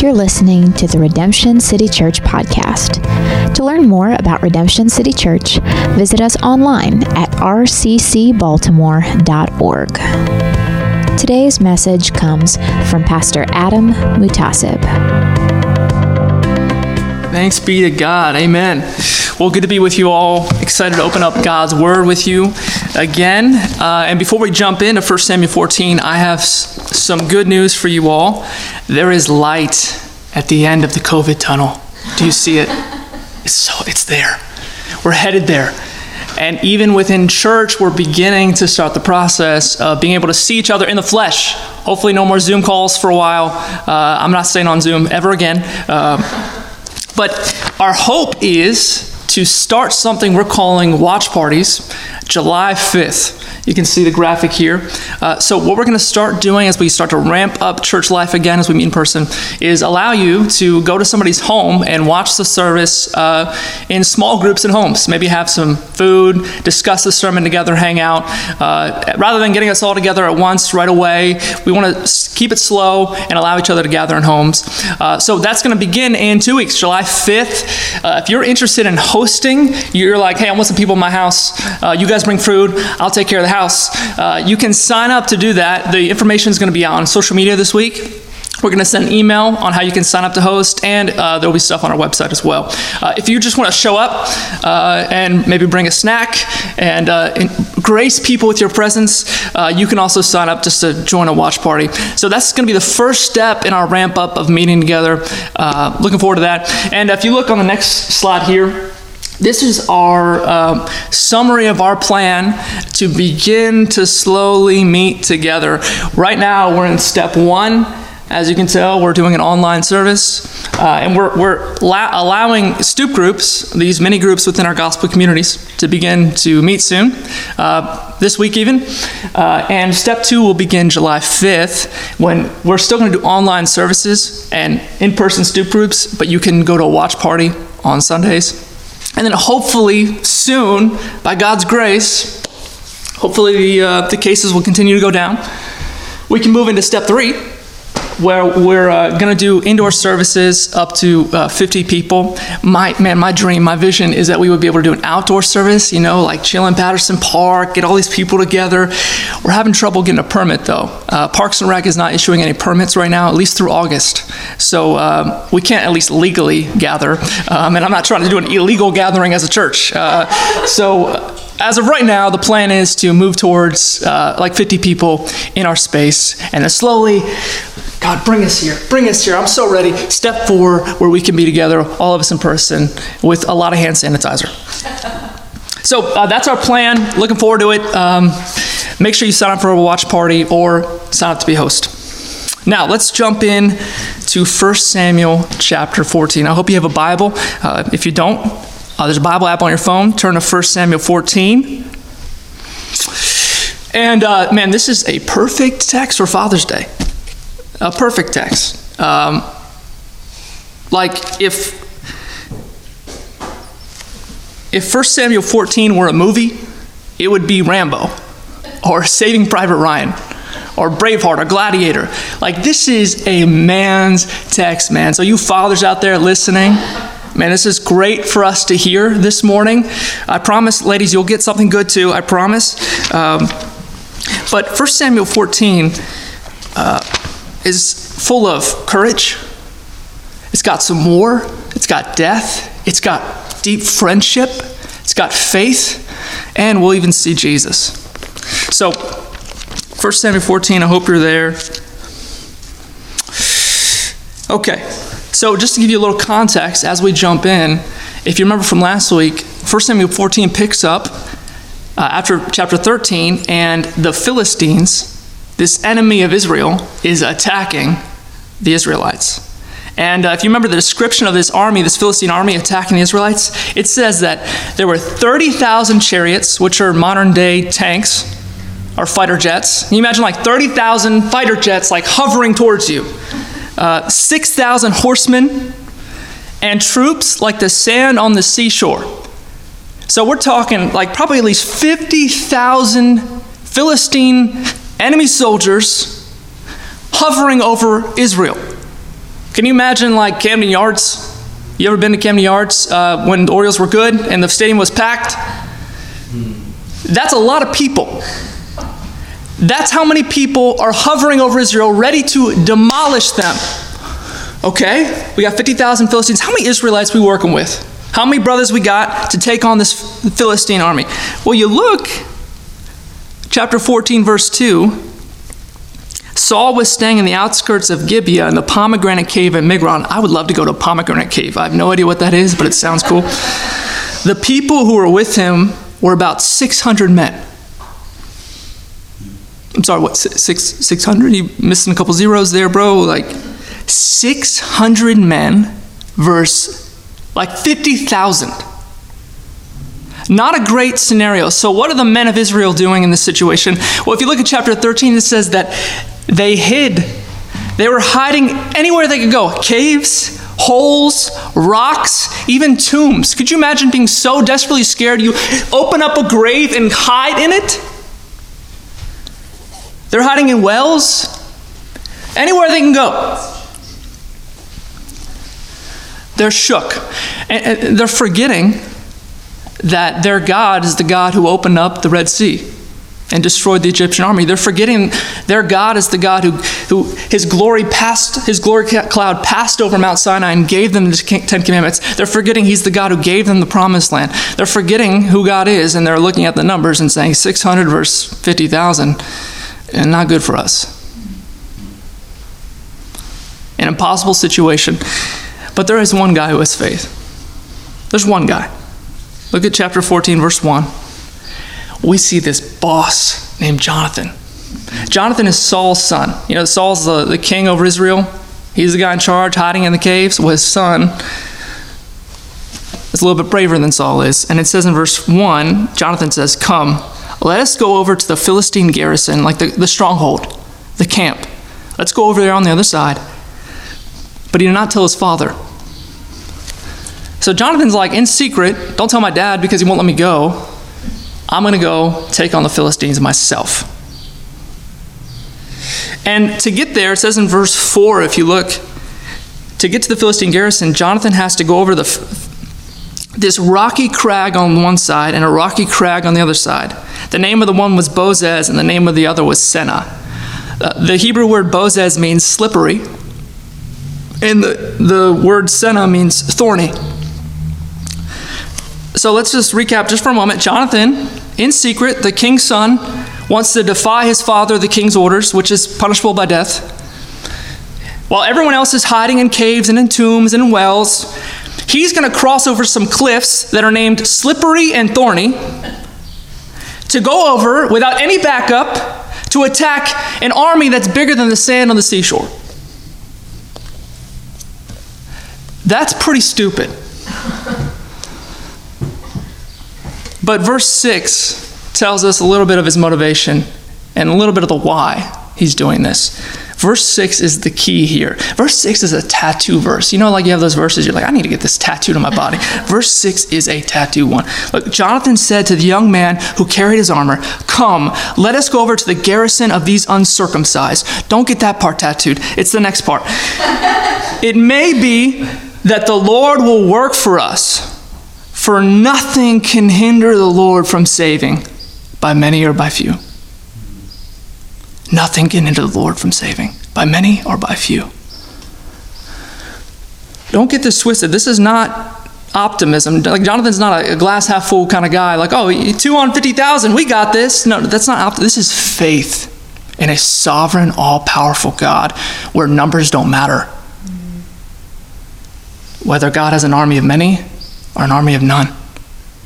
You're listening to the Redemption City Church podcast. To learn more about Redemption City Church, visit us online at rccbaltimore.org. Today's message comes from Pastor Adam Mutasib. Thanks be to God. Amen. Well, good to be with you all. Excited to open up God's Word with you again. Uh, and before we jump into 1 Samuel 14, I have s- some good news for you all. There is light at the end of the COVID tunnel. Do you see it? It's so it's there. We're headed there. And even within church, we're beginning to start the process of being able to see each other in the flesh. Hopefully, no more Zoom calls for a while. Uh, I'm not staying on Zoom ever again. Uh, but our hope is to start something we're calling watch parties July 5th. You can see the graphic here. Uh, so, what we're going to start doing as we start to ramp up church life again as we meet in person is allow you to go to somebody's home and watch the service uh, in small groups and homes. Maybe have some food, discuss the sermon together, hang out. Uh, rather than getting us all together at once right away, we want to keep it slow and allow each other to gather in homes. Uh, so, that's going to begin in two weeks, July 5th. Uh, if you're interested in hosting, you're like, hey, I want some people in my house. Uh, you guys bring food, I'll take care of the house. Uh, you can sign up to do that. The information is going to be on social media this week. We're going to send an email on how you can sign up to host, and uh, there'll be stuff on our website as well. Uh, if you just want to show up uh, and maybe bring a snack and, uh, and grace people with your presence, uh, you can also sign up just to join a watch party. So that's going to be the first step in our ramp up of meeting together. Uh, looking forward to that. And if you look on the next slide here, this is our um, summary of our plan to begin to slowly meet together. Right now, we're in step one. As you can tell, we're doing an online service, uh, and we're, we're la- allowing stoop groups, these mini groups within our gospel communities, to begin to meet soon, uh, this week even. Uh, and step two will begin July 5th, when we're still going to do online services and in person stoop groups, but you can go to a watch party on Sundays. And then hopefully soon, by God's grace, hopefully the, uh, the cases will continue to go down. We can move into step three, where we're uh, going to do indoor services up to uh, 50 people. My man, my dream, my vision is that we would be able to do an outdoor service. You know, like chill in Patterson Park, get all these people together. We're having trouble getting a permit though. Uh, Parks and Rec is not issuing any permits right now, at least through August. So um, we can't at least legally gather. Um, and I'm not trying to do an illegal gathering as a church. Uh, so as of right now, the plan is to move towards uh, like 50 people in our space, and then slowly, God, bring us here, bring us here. I'm so ready. Step four, where we can be together, all of us in person, with a lot of hand sanitizer. So uh, that's our plan. Looking forward to it. Um, make sure you sign up for a watch party or sign up to be host. Now let's jump in to 1 Samuel chapter 14. I hope you have a Bible. Uh, if you don't, uh, there's a Bible app on your phone. Turn to 1 Samuel 14. And uh, man, this is a perfect text for Father's Day. A perfect text. Um, like if if 1 Samuel 14 were a movie, it would be Rambo or Saving Private Ryan or Braveheart or Gladiator. Like this is a man's text, man. So you fathers out there listening, Man, this is great for us to hear this morning. I promise, ladies, you'll get something good too. I promise. Um, but 1 Samuel 14 uh, is full of courage. It's got some war. It's got death. It's got deep friendship. It's got faith. And we'll even see Jesus. So, 1 Samuel 14, I hope you're there. Okay, so just to give you a little context as we jump in, if you remember from last week, 1 Samuel 14 picks up uh, after chapter 13, and the Philistines, this enemy of Israel, is attacking the Israelites. And uh, if you remember the description of this army, this Philistine army attacking the Israelites, it says that there were 30,000 chariots, which are modern day tanks or fighter jets. Can you imagine like 30,000 fighter jets like hovering towards you? Uh, 6,000 horsemen and troops like the sand on the seashore. So we're talking like probably at least 50,000 Philistine enemy soldiers hovering over Israel. Can you imagine like Camden Yards? You ever been to Camden Yards uh, when the Orioles were good and the stadium was packed? That's a lot of people. That's how many people are hovering over Israel, ready to demolish them. Okay? We got 50,000 Philistines. How many Israelites we working with? How many brothers we got to take on this Philistine army? Well, you look, chapter 14, verse 2. Saul was staying in the outskirts of Gibeah in the pomegranate cave at Migron. I would love to go to a pomegranate cave. I have no idea what that is, but it sounds cool. The people who were with him were about 600 men. I'm sorry, what, six, 600? You missing a couple zeros there, bro? Like 600 men versus like 50,000. Not a great scenario. So, what are the men of Israel doing in this situation? Well, if you look at chapter 13, it says that they hid. They were hiding anywhere they could go caves, holes, rocks, even tombs. Could you imagine being so desperately scared you open up a grave and hide in it? They're hiding in wells, anywhere they can go. They're shook. And they're forgetting that their God is the God who opened up the Red Sea and destroyed the Egyptian army. They're forgetting their God is the God who, who his glory passed, his glory cloud passed over Mount Sinai and gave them the Ten Commandments. They're forgetting he's the God who gave them the promised land. They're forgetting who God is and they're looking at the numbers and saying 600 versus 50,000 and not good for us. An impossible situation. But there is one guy who has faith. There's one guy. Look at chapter 14, verse 1. We see this boss named Jonathan. Jonathan is Saul's son. You know, Saul's the, the king over Israel. He's the guy in charge, hiding in the caves. Well, his son is a little bit braver than Saul is. And it says in verse 1, Jonathan says, Come, let us go over to the Philistine garrison, like the, the stronghold, the camp. Let's go over there on the other side. But he did not tell his father. So Jonathan's like, in secret, don't tell my dad because he won't let me go. I'm going to go take on the Philistines myself. And to get there, it says in verse 4, if you look, to get to the Philistine garrison, Jonathan has to go over the, this rocky crag on one side and a rocky crag on the other side. The name of the one was Bozez, and the name of the other was Seneh. Uh, the Hebrew word Bozez means slippery, and the, the word Seneh means thorny. So let's just recap just for a moment. Jonathan, in secret, the king's son, wants to defy his father, the king's orders, which is punishable by death. While everyone else is hiding in caves and in tombs and in wells, he's going to cross over some cliffs that are named Slippery and Thorny to go over without any backup to attack an army that's bigger than the sand on the seashore. That's pretty stupid. But verse 6 tells us a little bit of his motivation and a little bit of the why he's doing this. Verse 6 is the key here. Verse 6 is a tattoo verse. You know, like you have those verses, you're like, I need to get this tattooed on my body. verse 6 is a tattoo one. Look, Jonathan said to the young man who carried his armor, Come, let us go over to the garrison of these uncircumcised. Don't get that part tattooed, it's the next part. it may be that the Lord will work for us for nothing can hinder the Lord from saving by many or by few. Nothing can hinder the Lord from saving by many or by few. Don't get this twisted. This is not optimism. Like Jonathan's not a glass half full kind of guy. Like, oh, two on fifty thousand, we got this. No, that's not. Op- this is faith in a sovereign, all-powerful God, where numbers don't matter. Whether God has an army of many or an army of none.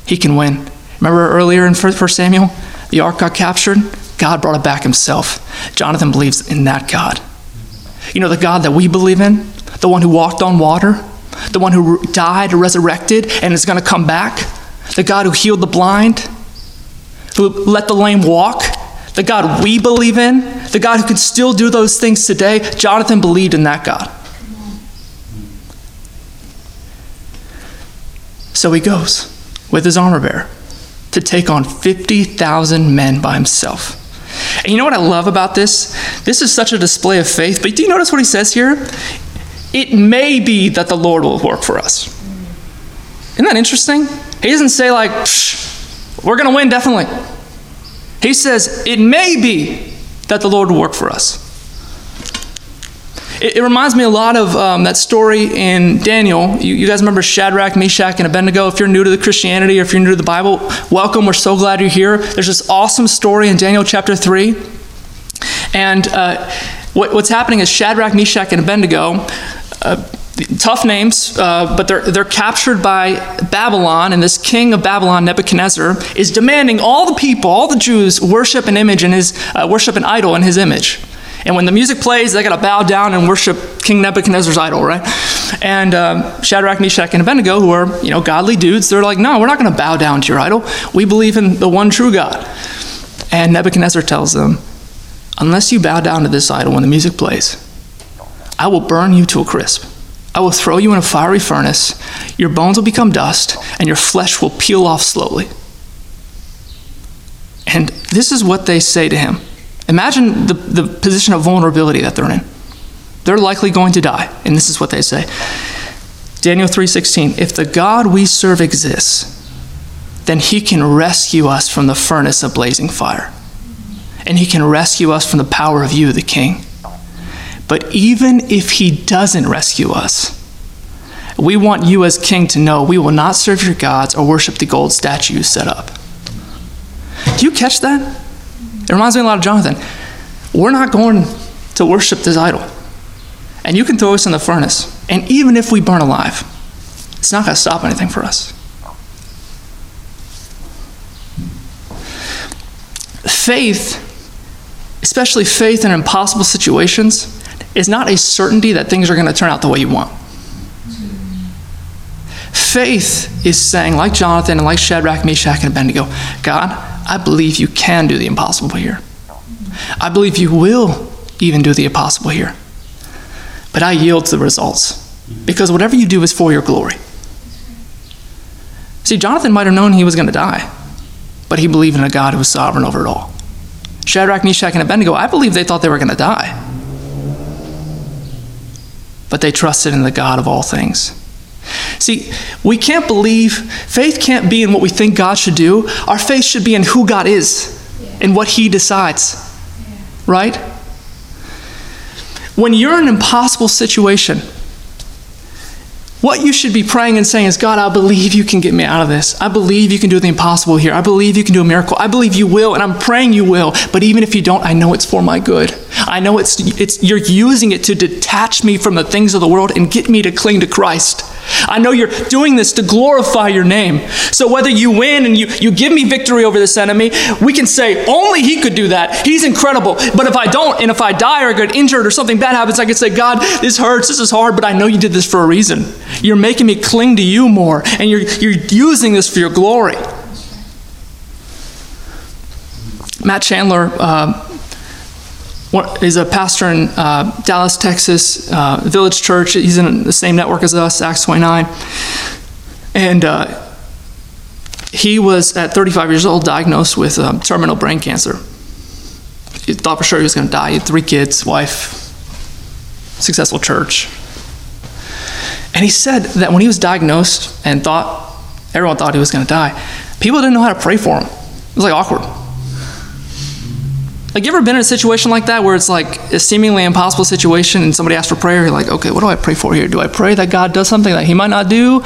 He can win. Remember earlier in 1 Samuel? The ark got captured. God brought it back himself. Jonathan believes in that God. You know, the God that we believe in, the one who walked on water, the one who died, resurrected, and is going to come back, the God who healed the blind, who let the lame walk, the God we believe in, the God who can still do those things today. Jonathan believed in that God. So he goes with his armor bearer to take on 50,000 men by himself. And you know what I love about this? This is such a display of faith. But do you notice what he says here? it may be that the Lord will work for us. Isn't that interesting? He doesn't say, like, we're going to win, definitely. He says, it may be that the Lord will work for us. It, it reminds me a lot of um, that story in Daniel. You, you, guys remember Shadrach, Meshach, and Abednego? If you're new to the Christianity or if you're new to the Bible, welcome. We're so glad you're here. There's this awesome story in Daniel chapter 3. And uh, what, what's happening is Shadrach, Meshach, and Abednego. Uh, tough names, uh, but they're, they're captured by Babylon, and this king of Babylon, Nebuchadnezzar, is demanding all the people, all the Jews, worship an image in his, uh, worship an idol in his image. And when the music plays, they got to bow down and worship King Nebuchadnezzar's idol, right? And um, Shadrach, Meshach, and Abednego, who are you know godly dudes, they're like, no, we're not going to bow down to your idol. We believe in the one true God. And Nebuchadnezzar tells them, unless you bow down to this idol when the music plays, I will burn you to a crisp. I will throw you in a fiery furnace. Your bones will become dust, and your flesh will peel off slowly. And this is what they say to him. Imagine the, the position of vulnerability that they're in. They're likely going to die, and this is what they say. Daniel 3:16, if the God we serve exists, then he can rescue us from the furnace of blazing fire. And he can rescue us from the power of you, the king. But even if he doesn't rescue us, we want you as king to know we will not serve your gods or worship the gold statue you set up. Do you catch that? It reminds me a lot of Jonathan. We're not going to worship this idol. And you can throw us in the furnace. And even if we burn alive, it's not going to stop anything for us. Faith, especially faith in impossible situations, is not a certainty that things are going to turn out the way you want. Faith is saying, like Jonathan and like Shadrach, Meshach, and Abednego, God, I believe you can do the impossible here. I believe you will even do the impossible here. But I yield to the results because whatever you do is for your glory. See, Jonathan might have known he was going to die, but he believed in a God who was sovereign over it all. Shadrach, Meshach, and Abednego, I believe they thought they were going to die. But they trusted in the God of all things. See, we can't believe, faith can't be in what we think God should do. Our faith should be in who God is and what He decides. Right? When you're in an impossible situation, what you should be praying and saying is, God, I believe you can get me out of this. I believe you can do the impossible here. I believe you can do a miracle. I believe you will, and I'm praying you will. But even if you don't, I know it's for my good. I know it's, it's you're using it to detach me from the things of the world and get me to cling to Christ. I know you're doing this to glorify your name. So whether you win and you, you give me victory over this enemy, we can say, only he could do that. He's incredible. But if I don't, and if I die or get injured or something bad happens, I can say, God, this hurts, this is hard, but I know you did this for a reason. You're making me cling to you more, and you're, you're using this for your glory. Matt Chandler, uh, is a pastor in uh, Dallas, Texas, uh, Village Church. He's in the same network as us, Acts 29. And uh, he was, at 35 years old, diagnosed with um, terminal brain cancer. He thought for sure he was going to die. He had three kids, wife, successful church. And he said that when he was diagnosed and thought, everyone thought he was going to die, people didn't know how to pray for him. It was like awkward. Like, you ever been in a situation like that where it's like a seemingly impossible situation and somebody asks for prayer? You're like, okay, what do I pray for here? Do I pray that God does something that He might not do?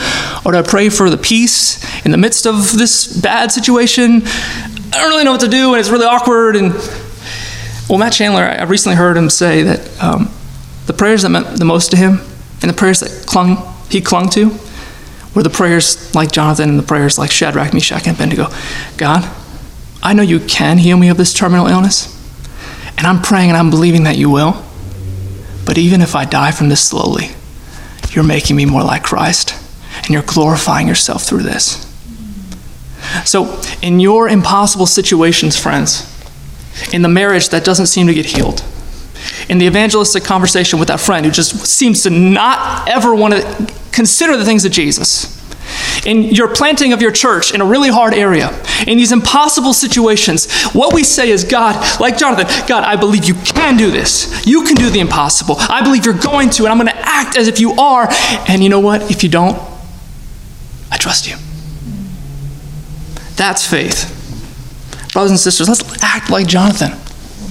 Or do I pray for the peace in the midst of this bad situation? I don't really know what to do and it's really awkward. And well, Matt Chandler, I recently heard him say that um, the prayers that meant the most to him and the prayers that clung, he clung to were the prayers like Jonathan and the prayers like Shadrach, Meshach, and Abednego. God, I know you can heal me of this terminal illness. And I'm praying and I'm believing that you will. But even if I die from this slowly, you're making me more like Christ and you're glorifying yourself through this. So, in your impossible situations, friends, in the marriage that doesn't seem to get healed, in the evangelistic conversation with that friend who just seems to not ever want to consider the things of Jesus, in your planting of your church in a really hard area, in these impossible situations, what we say is, God, like Jonathan, God, I believe you can do this. You can do the impossible. I believe you're going to, and I'm going to act as if you are. And you know what? If you don't, I trust you. That's faith. Brothers and sisters, let's act like Jonathan.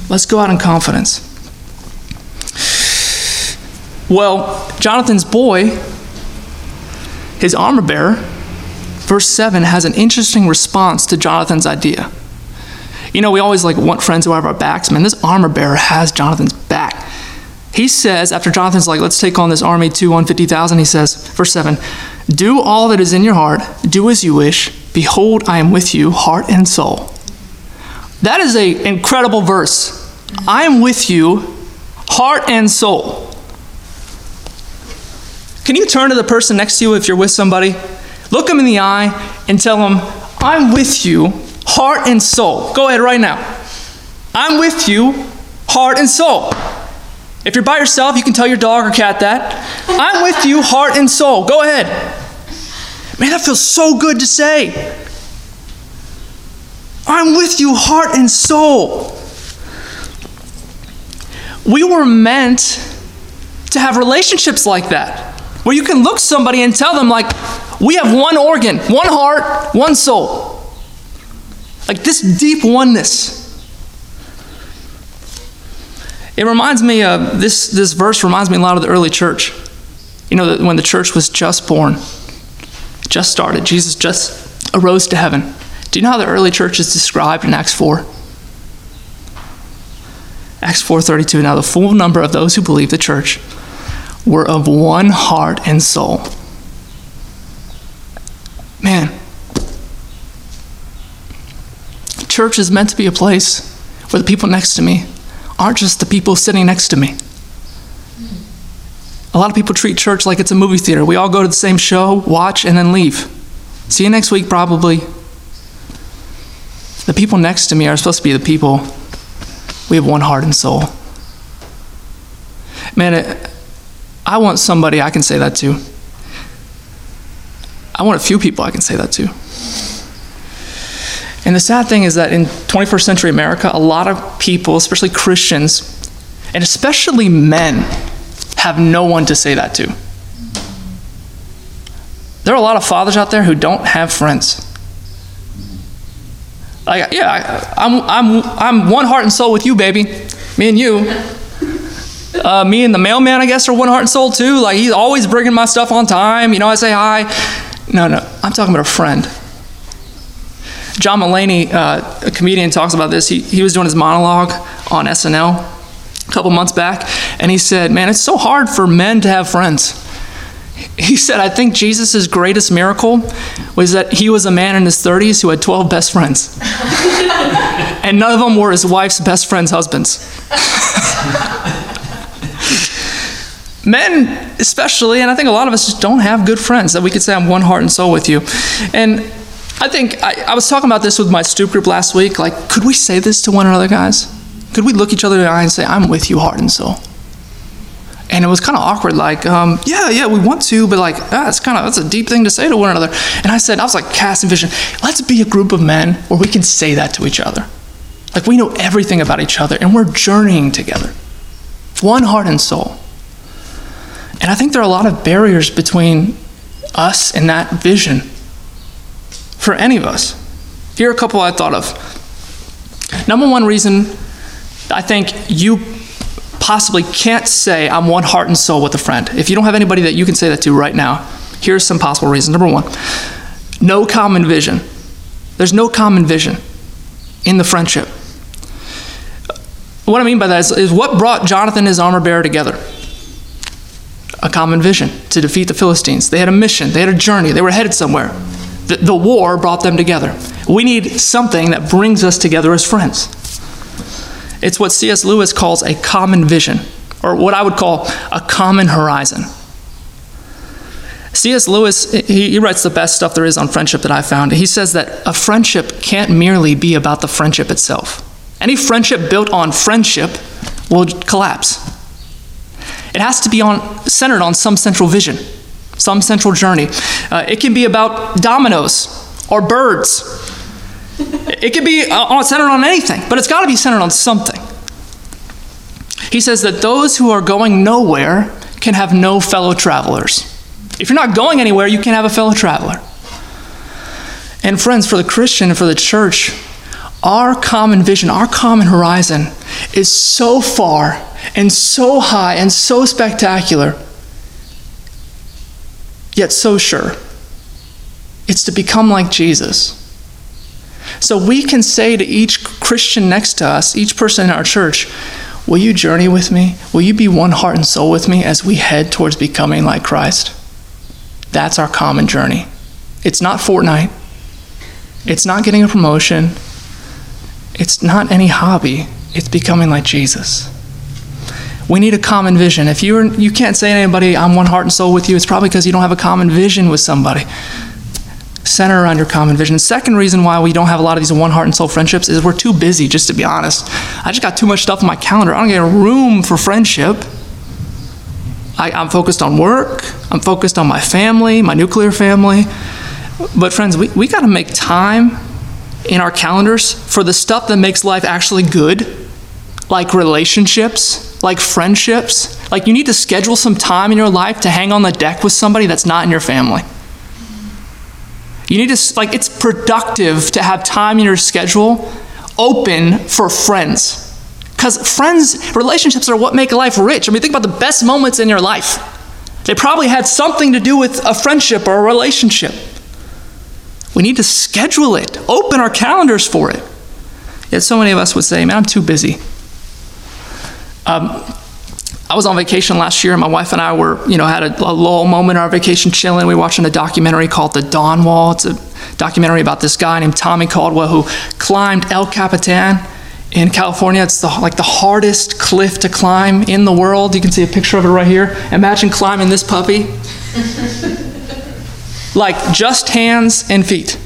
Let's go out in confidence. Well, Jonathan's boy, his armor bearer, verse 7 has an interesting response to Jonathan's idea. You know, we always like want friends who have our backs. Man, this armor bearer has Jonathan's back. He says, after Jonathan's like, let's take on this army to 150,000, he says, verse 7, do all that is in your heart, do as you wish. Behold, I am with you, heart and soul. That is an incredible verse. I am with you, heart and soul. Can you turn to the person next to you if you're with somebody? Look them in the eye and tell them, I'm with you, heart and soul. Go ahead right now. I'm with you, heart and soul. If you're by yourself, you can tell your dog or cat that. I'm with you, heart and soul. Go ahead. Man, that feels so good to say. I'm with you, heart and soul. We were meant to have relationships like that, where you can look somebody and tell them, like, we have one organ, one heart, one soul. Like this deep oneness. It reminds me of this, this verse reminds me a lot of the early church. You know, when the church was just born, just started, Jesus just arose to heaven. Do you know how the early church is described in Acts 4? Acts 4:32 Now the full number of those who believed the church were of one heart and soul. Man, church is meant to be a place where the people next to me aren't just the people sitting next to me. A lot of people treat church like it's a movie theater. We all go to the same show, watch, and then leave. See you next week, probably. The people next to me are supposed to be the people we have one heart and soul. Man, it, I want somebody I can say that to. I want a few people I can say that to. And the sad thing is that in 21st century America, a lot of people, especially Christians, and especially men, have no one to say that to. There are a lot of fathers out there who don't have friends. Like, yeah, I'm, I'm, I'm one heart and soul with you, baby. Me and you. Uh, me and the mailman, I guess, are one heart and soul too. Like, he's always bringing my stuff on time. You know, I say hi. No, no, I'm talking about a friend. John Mulaney, uh, a comedian, talks about this. He, he was doing his monologue on SNL a couple months back, and he said, Man, it's so hard for men to have friends. He said, I think Jesus' greatest miracle was that he was a man in his 30s who had 12 best friends. and none of them were his wife's best friend's husbands. Men, especially, and I think a lot of us just don't have good friends that we could say, I'm one heart and soul with you. And I think I, I, was talking about this with my stoop group last week. Like, could we say this to one another, guys? Could we look each other in the eye and say, I'm with you, heart and soul? And it was kind of awkward, like, um, yeah, yeah, we want to, but like, ah, it's kind of, that's a deep thing to say to one another. And I said, I was like casting vision, let's be a group of men where we can say that to each other. Like, we know everything about each other and we're journeying together. One heart and soul. And I think there are a lot of barriers between us and that vision for any of us. Here are a couple I thought of. Number one reason I think you possibly can't say, I'm one heart and soul with a friend. If you don't have anybody that you can say that to right now, here's some possible reasons. Number one, no common vision. There's no common vision in the friendship. What I mean by that is, is what brought Jonathan and his armor bearer together? A common vision to defeat the Philistines. They had a mission, they had a journey, they were headed somewhere. The, the war brought them together. We need something that brings us together as friends. It's what C.S. Lewis calls a common vision, or what I would call a common horizon. C.S. Lewis, he, he, writes the best stuff there is on friendship that I found. He says that a friendship can't merely be about the friendship itself. Any friendship built on friendship will collapse. It has to be on, centered on some central vision. some central journey. Uh, it can be about dominoes or birds. It can be uh, centered on anything, but it's got to be centered on something. He says that those who are going nowhere can have no fellow travelers. If you're not going anywhere, you can't have a fellow traveler. And friends, for the Christian and for the church, our common vision, our common horizon is so far and so high and so spectacular, yet so sure. It's to become like Jesus. So we can say to each Christian next to us, each person in our church, Will you journey with me? Will you be one heart and soul with me as we head towards becoming like Christ? That's our common journey. It's not Fortnite. It's not getting a promotion. It's not any hobby. It's becoming like Jesus. We need a common vision. If you're, you can't say to anybody, I'm one heart and soul with you, it's probably because you don't have a common vision with somebody center around your common vision. Second reason why we don't have a lot of these one heart and soul friendships is we're too busy, just to be honest. I just got too much stuff on my calendar. I don't get room for friendship. I, I'm focused on work, I'm focused on my family, my nuclear family. But, friends, we, we got to make time in our calendars for the stuff that makes life actually good, like relationships, like friendships. Like, you need to schedule some time in your life to hang on the deck with somebody that's not in your family. You need to, like, it's productive to have time in your schedule open for friends. Because friends, relationships are what make life rich. I mean, think about the best moments in your life. They probably had something to do with a friendship or a relationship. We need to schedule it, open our calendars for it. Yet so many of us would say, man, I'm too busy. Um, I was on vacation last year, and my wife and I were, you know, had a, a lull moment on our vacation, chilling. We were watching a documentary called The Dawn Wall. It's a documentary about this guy named Tommy Caldwell who climbed El Capitan in California. It's the, like the hardest cliff to climb in the world. You can see a picture of it right here. Imagine climbing this puppy. like just hands and feet.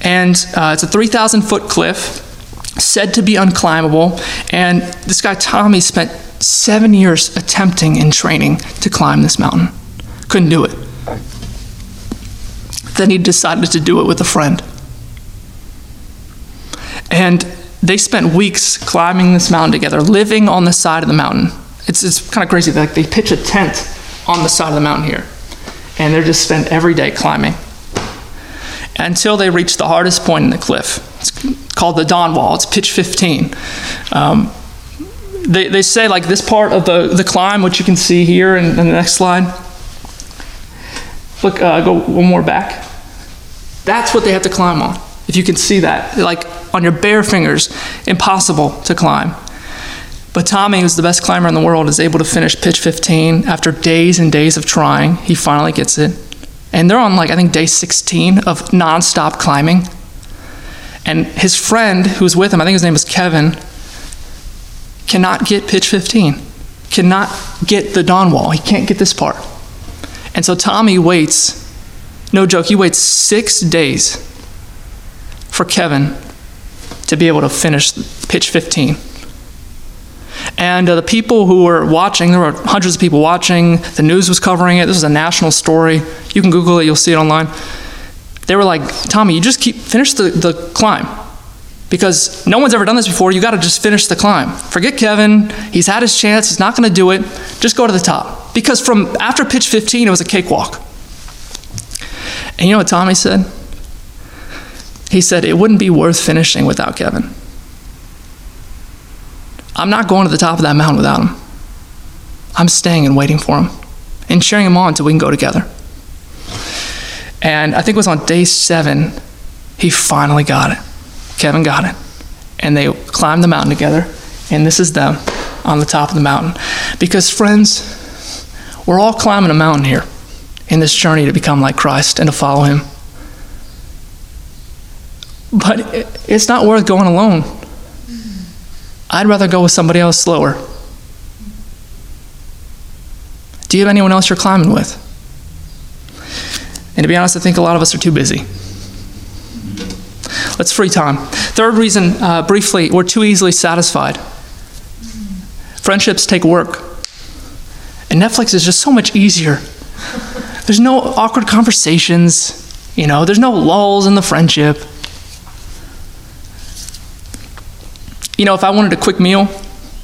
And uh, it's a 3,000 foot cliff, said to be unclimbable. And this guy, Tommy, spent seven years attempting and training to climb this mountain. Couldn't do it. Then he decided to do it with a friend. And they spent weeks climbing this mountain together, living on the side of the mountain. It's, it's kind of crazy. Like they pitch a tent on the side of the mountain here, and they're just spent every day climbing until they reach the hardest point in the cliff. It's called the Dawn Wall. It's pitch 15. Um, they, they say like this part of the, the climb, which you can see here in, in the next slide. Look, uh, go one more back. That's what they have to climb on. If you can see that, like on your bare fingers, impossible to climb. But Tommy, who's the best climber in the world, is able to finish pitch 15 after days and days of trying. He finally gets it. And they're on, like, I think day 16 of nonstop climbing. And his friend who's with him, I think his name is Kevin, cannot get pitch 15, cannot get the dawn wall. He can't get this part. And so Tommy waits, no joke, he waits six days for Kevin to be able to finish pitch 15. And uh, the people who were watching, there were hundreds of people watching, the news was covering it. This was a national story. You can Google it, you'll see it online. They were like, Tommy, you just keep, finish the, the climb because no one's ever done this before. You got to just finish the climb. Forget Kevin. He's had his chance. He's not to do it. Just go to the top. Because from after pitch 15, it was a cakewalk. And you know what Tommy said? He said, It wouldn't be worth finishing without Kevin. I'm not going to the top of that mountain without him. I'm staying and waiting for him and cheering him on until we can go together. And I think it was on day seven, he finally got it. Kevin got it. And they climbed the mountain together. And this is them on the top of the mountain. Because, friends, we're all climbing a mountain here in this journey to become like Christ and to follow Him. But it's not worth going alone. I'd rather go with somebody else slower. Do you have anyone else you're climbing with? And to be honest, I think a lot of us are too busy. Let's free time. Third reason, uh, briefly, we're too easily satisfied. Friendships take work. And Netflix is just so much easier. There's no awkward conversations. You know, there's no lulls in the friendship. You know, if I wanted a quick meal,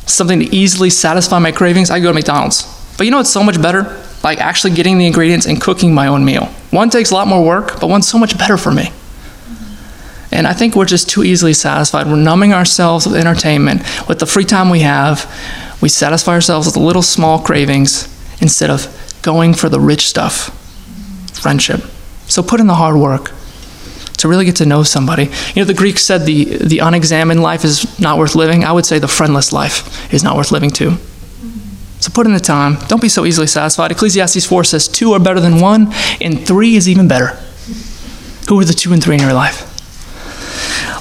something to easily satisfy my cravings, I go to McDonald's. But you know what's so much better? Like actually getting the ingredients and cooking my own meal. One takes a lot more work, but one's so much better for me. And I think we're just too easily satisfied. We're numbing ourselves with entertainment. With the free time we have, we satisfy ourselves with little small cravings instead of going for the rich stuff friendship. So put in the hard work to really get to know somebody. You know, the Greeks said the, the unexamined life is not worth living. I would say the friendless life is not worth living too. So put in the time. Don't be so easily satisfied. Ecclesiastes 4 says two are better than one, and three is even better. Who are the two and three in your life?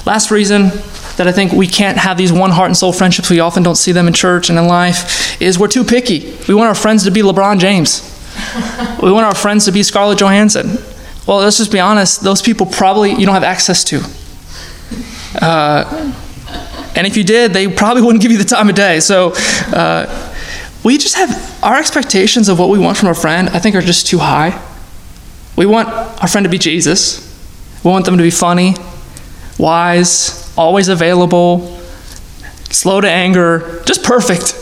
Last reason that I think we can't have these one heart and soul friendships, we often don't see them in church and in life, is we're too picky. We want our friends to be LeBron James. we want our friends to be Scarlett Johansson. Well, let's just be honest, those people probably you don't have access to. Uh, and if you did, they probably wouldn't give you the time of day. So uh, we just have our expectations of what we want from a friend, I think, are just too high. We want our friend to be Jesus, we want them to be funny, wise, always available, slow to anger, just perfect.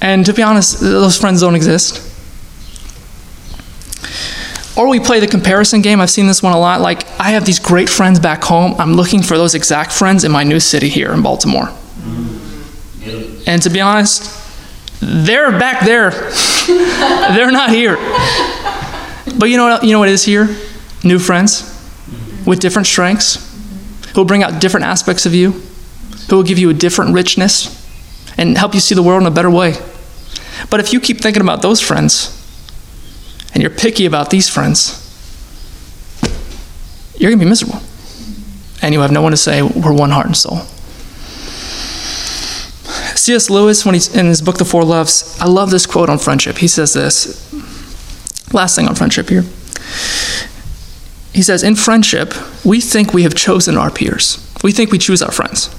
And to be honest, those friends don't exist. Or we play the comparison game. I've seen this one a lot. Like, I have these great friends back home. I'm looking for those exact friends in my new city here in Baltimore. And to be honest, they're back there. they're not here. But you know what, you know what is here? New friends with different strengths who will bring out different aspects of you, who will give you a different richness and help you see the world in a better way. But if you keep thinking about those friends, and you're picky about these friends, you're going to be miserable. And you'll have no one to say, we're one heart and soul. C.S. Lewis, when he's in his book, The Four Loves, I love this quote on friendship. He says this last thing on friendship here. He says, In friendship, we think we have chosen our peers, we think we choose our friends.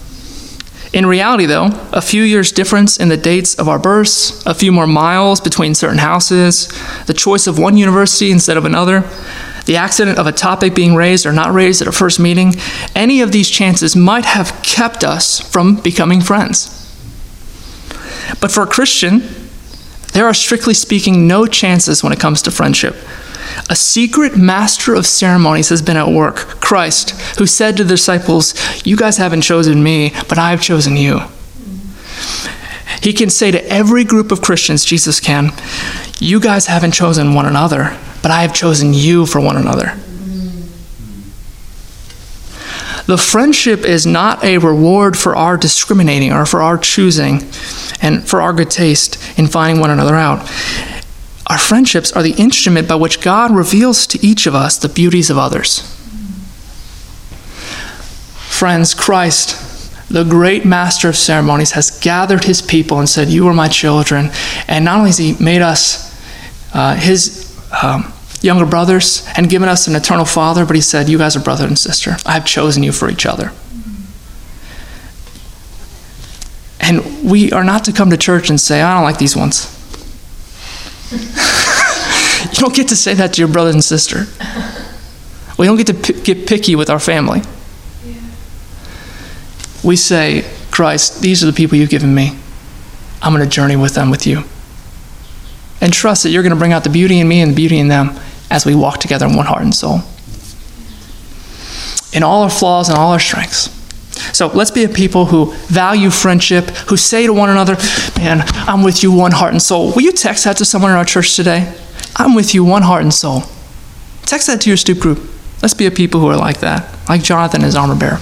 In reality, though, a few years' difference in the dates of our births, a few more miles between certain houses, the choice of one university instead of another, the accident of a topic being raised or not raised at a first meeting, any of these chances might have kept us from becoming friends. But for a Christian, there are strictly speaking no chances when it comes to friendship. A secret master of ceremonies has been at work, Christ, who said to the disciples, You guys haven't chosen me, but I have chosen you. He can say to every group of Christians, Jesus can, You guys haven't chosen one another, but I have chosen you for one another. The friendship is not a reward for our discriminating or for our choosing and for our good taste in finding one another out. Our friendships are the instrument by which God reveals to each of us the beauties of others. Friends, Christ, the great master of ceremonies, has gathered his people and said, You are my children. And not only has he made us uh, his um, younger brothers and given us an eternal father, but he said, You guys are brother and sister. I have chosen you for each other. And we are not to come to church and say, I don't like these ones. you don't get to say that to your brother and sister. We don't get to p- get picky with our family. We say, Christ, these are the people you've given me. I'm going to journey with them with you. And trust that you're going to bring out the beauty in me and the beauty in them as we walk together in one heart and soul. In all our flaws and all our strengths. So let's be a people who value friendship, who say to one another, Man, I'm with you one heart and soul. Will you text that to someone in our church today? I'm with you one heart and soul. Text that to your stoop group. Let's be a people who are like that, like Jonathan his armor bearer.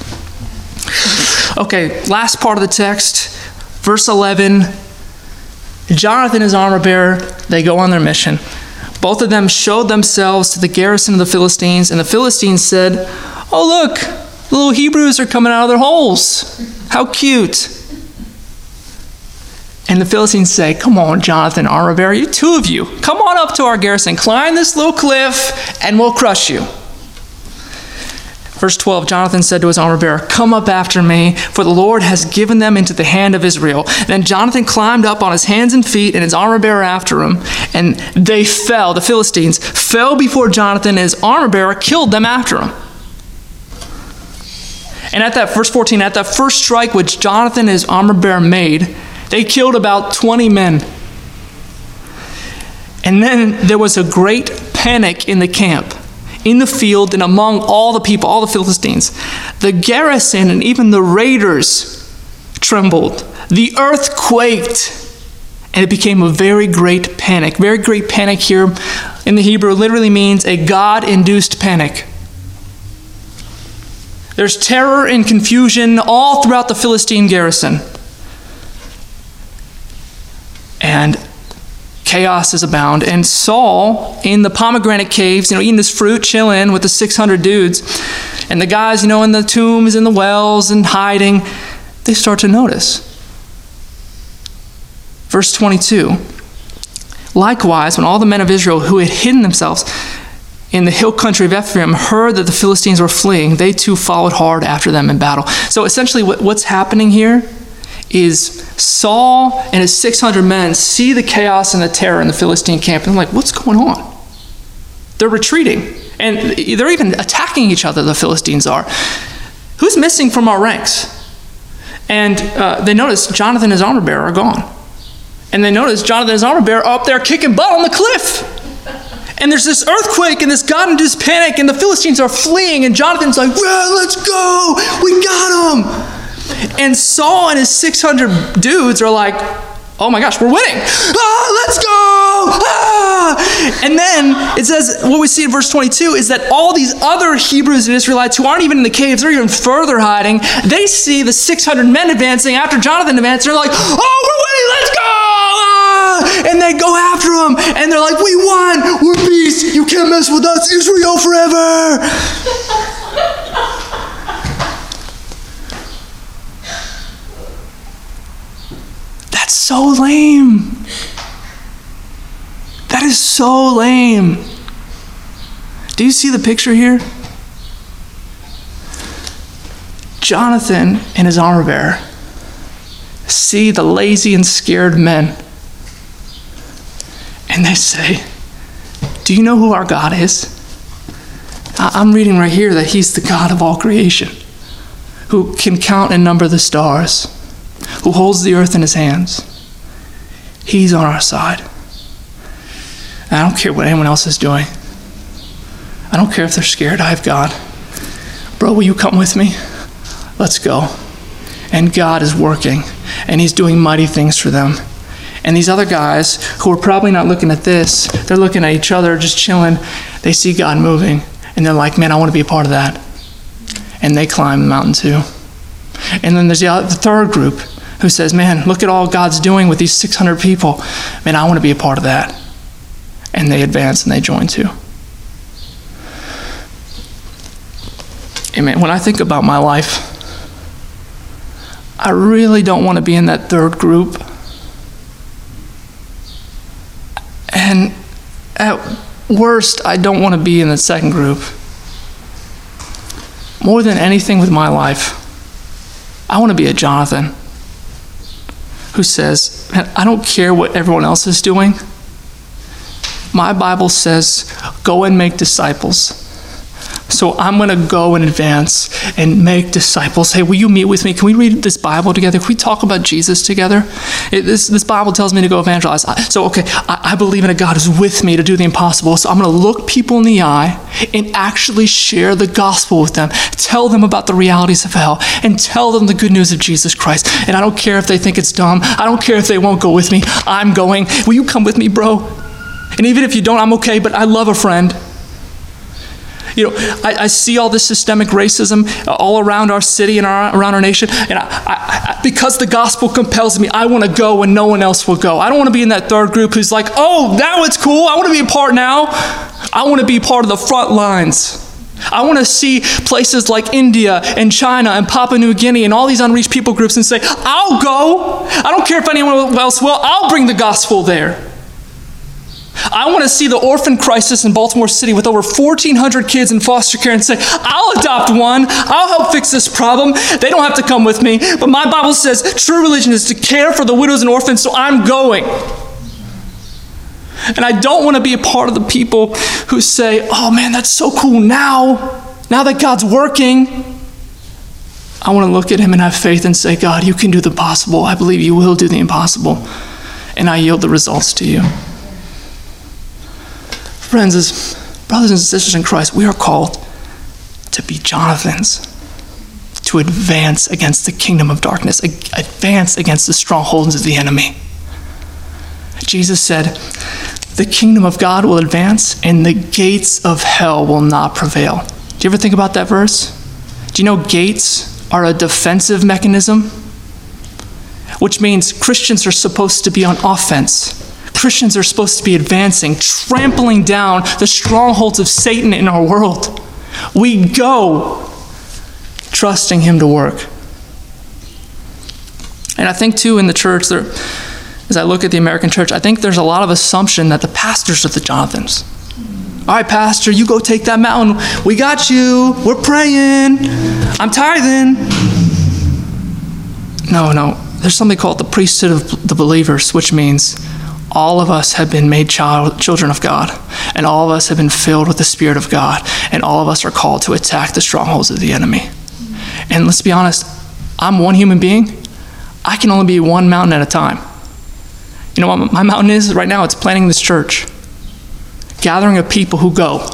Okay, last part of the text, verse 11. Jonathan his armor bearer, they go on their mission. Both of them showed themselves to the garrison of the Philistines, and the Philistines said, Oh, look, the little Hebrews are coming out of their holes. How cute. And the Philistines say, Come on, Jonathan, bearer, you two of you, come on up to our garrison, climb this little cliff, and we'll crush you. Verse 12 Jonathan said to his armor bearer, Come up after me, for the Lord has given them into the hand of Israel. Then Jonathan climbed up on his hands and feet, and his armor bearer after him. And they fell, the Philistines fell before Jonathan, and his armor bearer killed them after him. And at that, verse 14, at that first strike which Jonathan and his armor bearer made, they killed about 20 men. And then there was a great panic in the camp in the field and among all the people, all the Philistines. The garrison and even the raiders trembled. The earth quaked. And it became a very great panic. Very great panic here in the Hebrew literally means a God induced panic. There's terror and confusion all throughout the Philistine garrison. And chaos is abound. And Saul, in the pomegranate caves, you know, eating this fruit, chilling with the 600 dudes, and the guys, you know, in the tombs and the wells and hiding, they start to notice. Verse 22 Likewise, when all the men of Israel who had hidden themselves in the hill country of Ephraim heard that the Philistines were fleeing, they too followed hard after them in battle. So essentially, what's happening here is Saul and his 600 men see the chaos and the terror in the Philistine camp, and they're like, what's going on? They're retreating, and they're even attacking each other, the Philistines are. Who's missing from our ranks? And uh, they notice Jonathan and his armor bearer are gone. And they notice Jonathan and his armor bearer are up there kicking butt on the cliff. And there's this earthquake and this God induced panic, and the Philistines are fleeing, and Jonathan's like, well, let's go! We got them! And Saul and his 600 dudes are like, oh my gosh, we're winning. Ah, let's go. Ah! And then it says, what we see in verse 22 is that all these other Hebrews and Israelites who aren't even in the caves, they're even further hiding, they see the 600 men advancing after Jonathan advances. They're like, oh, we're winning, let's go. And they go after him, and they're like, we won, we're beasts, you can't mess with us, Israel forever. That's so lame. That is so lame. Do you see the picture here? Jonathan and his armor bearer see the lazy and scared men. And they say, Do you know who our God is? I'm reading right here that He's the God of all creation, who can count and number the stars who holds the earth in his hands. He's on our side. And I don't care what anyone else is doing. I don't care if they're scared. I have God. Bro, will you come with me? Let's go. And God is working, and He's doing mighty things for them. And these other guys who are probably not looking at this, they're looking at each other, just chilling. They see God moving, and they're like, man, I want to be a part of that. And they climb the mountain too. And then there's the, the third group who says, Man, look at all God's doing with these 600 people. Man, I want to be a part of that. And they advance and they join too. Amen. When I think about my life, I really don't want to be in that third group. And at worst, I don't want to be in the second group. More than anything with my life, I want to be a Jonathan who says, I don't care what everyone else is doing. My Bible says, go and make disciples. So I'm going to go in advance and make disciples. Hey, will you meet with me? Can we read this Bible together? Can we talk about Jesus together? It, this, this Bible tells me to go evangelize. So, okay, I, I believe in a God who's with me to do the impossible. So I'm going to look people in the eye and actually share the gospel with them. Tell them about the realities of hell and tell them the good news of Jesus Christ. And I don't care if they think it's dumb. I don't care if they won't go with me. I'm going. Will you come with me, bro? And even if you don't, I'm okay, but I love a friend. You know, I, I, see all this systemic racism all around our city and our, around our nation, and I, I, because the gospel compels me, I want to go when no one else will go. I don't want to be in that third group who's like, oh, now it's cool. I want to be a part now. I want to be part of the front lines. I want to see places like India and China and Papua New Guinea and all these unreached people groups and say, I'll go. I don't care if anyone else will. I'll bring the gospel there. I want to see the orphan crisis in Baltimore City with over 1,400 kids in foster care and say, I'll adopt one. I'll help fix this problem. They don't have to come with me. But my Bible says true religion is to care for the widows and orphans, so I'm going. And I don't want to be a part of the people who say, oh man, that's so cool now, now that God's working. I want to look at him and have faith and say, God, you can do the possible. I believe you will do the impossible. And I yield the results to you. Friends, as brothers and sisters in Christ, we are called to be Jonathans, to advance against the kingdom of darkness, advance against the strongholds of the enemy. Jesus said, The kingdom of God will advance, and the gates of hell will not prevail. Do you ever think about that verse? Do you know gates are a defensive mechanism? Which means Christians are supposed to be on offense. Christians are supposed to be advancing, trampling down the strongholds of Satan in our world. We go trusting Him to work. And I think, too, in the church, there, as I look at the American church, I think there's a lot of assumption that the pastors are the Jonathans. All right, Pastor, you go take that mountain. We got you. We're praying. I'm tithing. No, no. There's something called the priesthood of the believers, which means all of us have been made child, children of God, and all of us have been filled with the Spirit of God, and all of us are called to attack the strongholds of the enemy. And let's be honest, I'm one human being. I can only be one mountain at a time. You know what my mountain is right now? It's planting this church, gathering of people who go.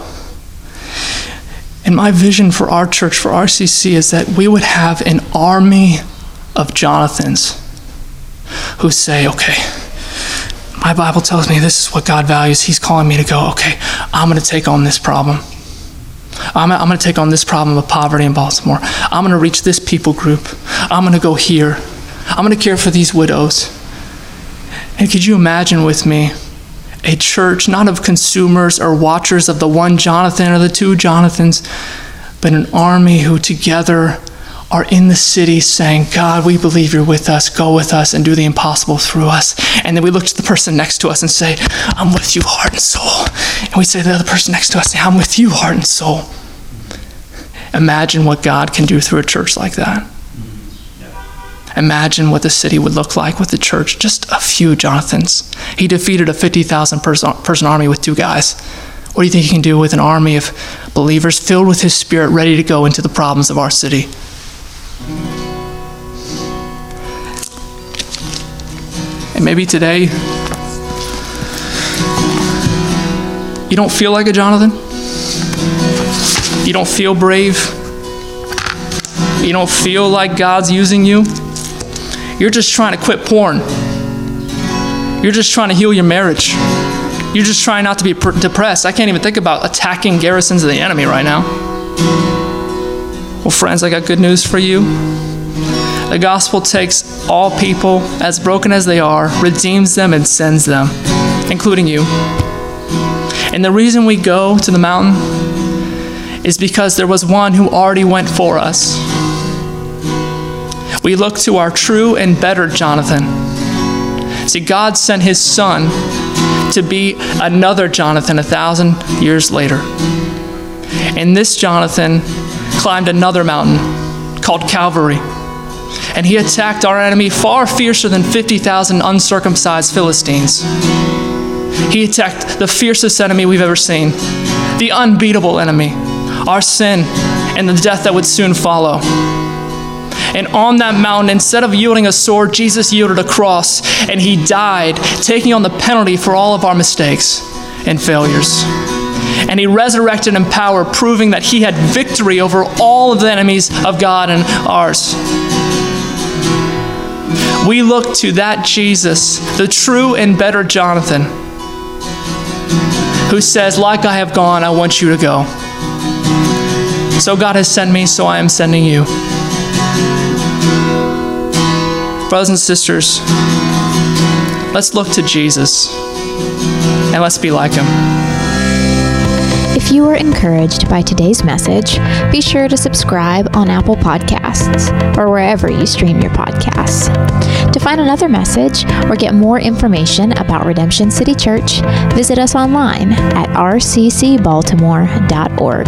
And my vision for our church, for RCC, is that we would have an army of Jonathans who say, okay, my Bible tells me this is what God values. He's calling me to go, okay, I'm going to take on this problem. I'm, I'm going to take on this problem of poverty in Baltimore. I'm going to reach this people group. I'm going to go here. I'm going to care for these widows. And could you imagine with me a church not of consumers or watchers of the one Jonathan or the two Jonathans, but an army who together are in the city saying, God, we believe you're with us, go with us, and do the impossible through us. And then we look to the person next to us and say, I'm with you, heart and soul. And we say to the other person next to us, I'm with you, heart and soul. Imagine what God can do through a church like that. Imagine what the city would look like with the church, just a few Jonathans. He defeated a 50,000 person, army with two guys. What do you think he can do with an army of believers filled with his spirit, ready to go into the problems of our city? And maybe today, you don't feel like a Jonathan. You don't feel brave. You don't feel like God's using you. You're just trying to quit porn. You're just trying to heal your marriage. You're just trying not to be depressed. I can't even think about attacking garrisons of the enemy right now. Well, friends, I got good news for you. The gospel takes all people, as broken as they are, redeems them, and sends them, including you. And the reason we go to the mountain is because there was one who already went for us. We look to our true and better Jonathan. See, God sent his son to be another Jonathan a thousand years later. And this Jonathan climbed another mountain called Calvary and he attacked our enemy far fiercer than 50,000 uncircumcised Philistines. He attacked the fiercest enemy we've ever seen, the unbeatable enemy, our sin, and the death that would soon follow. And on that mountain, instead of yielding a sword, Jesus yielded a cross, and he died, taking on the penalty for all of our mistakes and failures. And he resurrected in power, proving that he had victory over all of the enemies of God and ours. We look to that Jesus, the true and better Jonathan, who says, Like I have gone, I want you to go. So God has sent me, so I am sending you. Brothers and sisters, let's look to Jesus and let's be like him. If you were encouraged by today's message, be sure to subscribe on Apple Podcasts or wherever you stream your podcasts. To find another message or get more information about Redemption City Church, visit us online at rccbaltimore.org.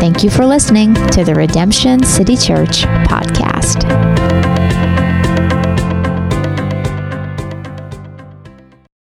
Thank you for listening to the Redemption City Church podcast.